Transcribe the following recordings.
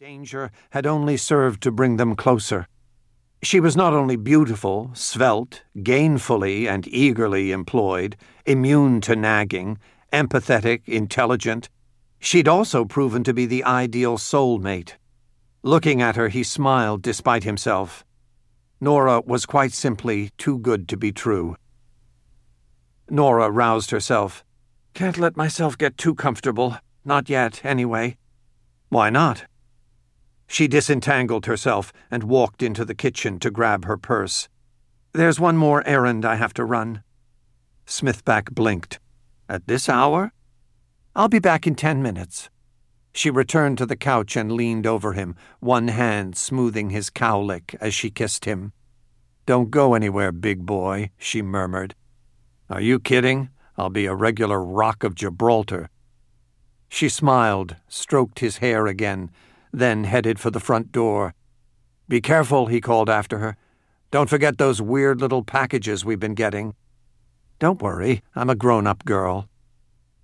Danger had only served to bring them closer. She was not only beautiful, svelte, gainfully and eagerly employed, immune to nagging, empathetic, intelligent. She'd also proven to be the ideal soulmate. Looking at her, he smiled despite himself. Nora was quite simply too good to be true. Nora roused herself. Can't let myself get too comfortable. Not yet, anyway. Why not? She disentangled herself and walked into the kitchen to grab her purse. There's one more errand I have to run. Smithback blinked. At this hour? I'll be back in ten minutes. She returned to the couch and leaned over him, one hand smoothing his cowlick as she kissed him. Don't go anywhere, big boy, she murmured. Are you kidding? I'll be a regular rock of Gibraltar. She smiled, stroked his hair again, then headed for the front door. Be careful, he called after her. Don't forget those weird little packages we've been getting. Don't worry, I'm a grown up girl.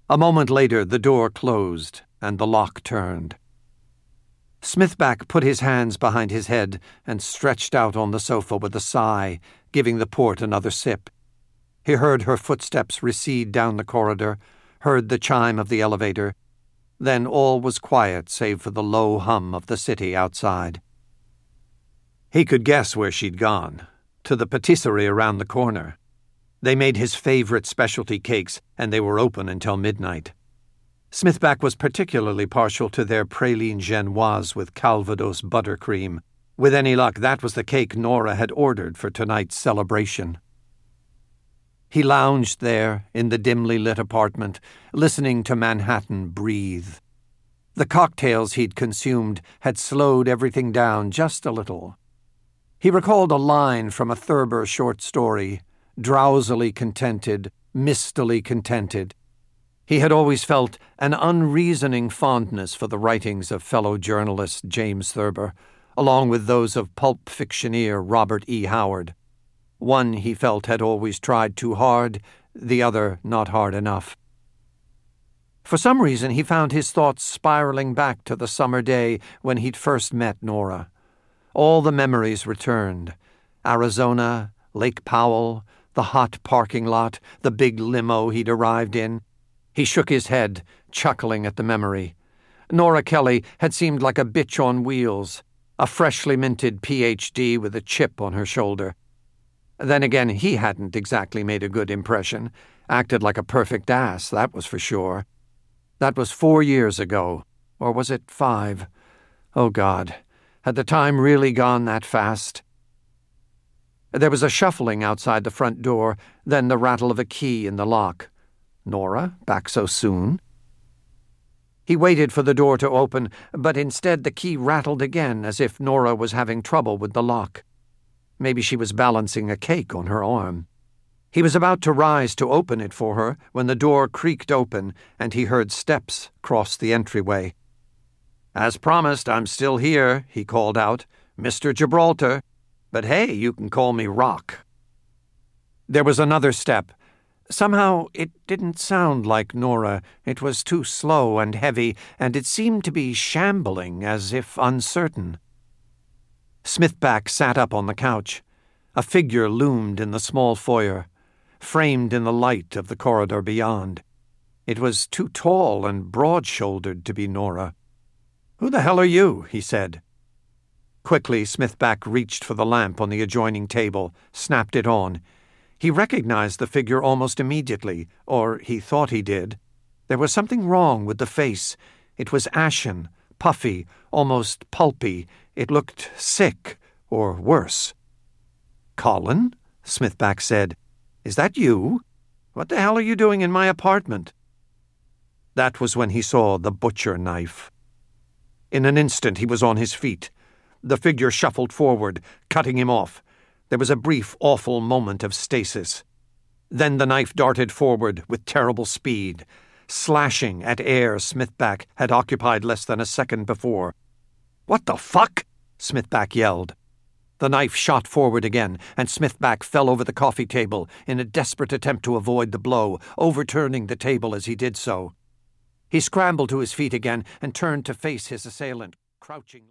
A moment later, the door closed and the lock turned. Smithback put his hands behind his head and stretched out on the sofa with a sigh, giving the port another sip. He heard her footsteps recede down the corridor, heard the chime of the elevator, then all was quiet save for the low hum of the city outside. He could guess where she'd gone to the patisserie around the corner. They made his favorite specialty cakes, and they were open until midnight. Smithback was particularly partial to their praline genoise with Calvados buttercream. With any luck, that was the cake Nora had ordered for tonight's celebration. He lounged there in the dimly lit apartment, listening to Manhattan breathe. The cocktails he'd consumed had slowed everything down just a little. He recalled a line from a Thurber short story drowsily contented, mistily contented. He had always felt an unreasoning fondness for the writings of fellow journalist James Thurber, along with those of pulp fictioneer Robert E. Howard. One, he felt, had always tried too hard, the other not hard enough. For some reason, he found his thoughts spiraling back to the summer day when he'd first met Nora. All the memories returned Arizona, Lake Powell, the hot parking lot, the big limo he'd arrived in. He shook his head, chuckling at the memory. Nora Kelly had seemed like a bitch on wheels, a freshly minted PhD with a chip on her shoulder. Then again, he hadn't exactly made a good impression. Acted like a perfect ass, that was for sure. That was four years ago. Or was it five? Oh, God. Had the time really gone that fast? There was a shuffling outside the front door, then the rattle of a key in the lock. Nora, back so soon? He waited for the door to open, but instead the key rattled again as if Nora was having trouble with the lock. Maybe she was balancing a cake on her arm. He was about to rise to open it for her when the door creaked open and he heard steps cross the entryway. As promised, I'm still here, he called out. Mr. Gibraltar. But hey, you can call me Rock. There was another step. Somehow it didn't sound like Nora. It was too slow and heavy, and it seemed to be shambling as if uncertain. Smithback sat up on the couch. A figure loomed in the small foyer, framed in the light of the corridor beyond. It was too tall and broad shouldered to be Nora. Who the hell are you? he said. Quickly, Smithback reached for the lamp on the adjoining table, snapped it on. He recognized the figure almost immediately, or he thought he did. There was something wrong with the face. It was ashen, puffy, almost pulpy, it looked sick, or worse. Colin? Smithback said. Is that you? What the hell are you doing in my apartment? That was when he saw the butcher knife. In an instant, he was on his feet. The figure shuffled forward, cutting him off. There was a brief, awful moment of stasis. Then the knife darted forward with terrible speed, slashing at air Smithback had occupied less than a second before. What the fuck? Smithback yelled. The knife shot forward again, and Smithback fell over the coffee table in a desperate attempt to avoid the blow, overturning the table as he did so. He scrambled to his feet again and turned to face his assailant. crouching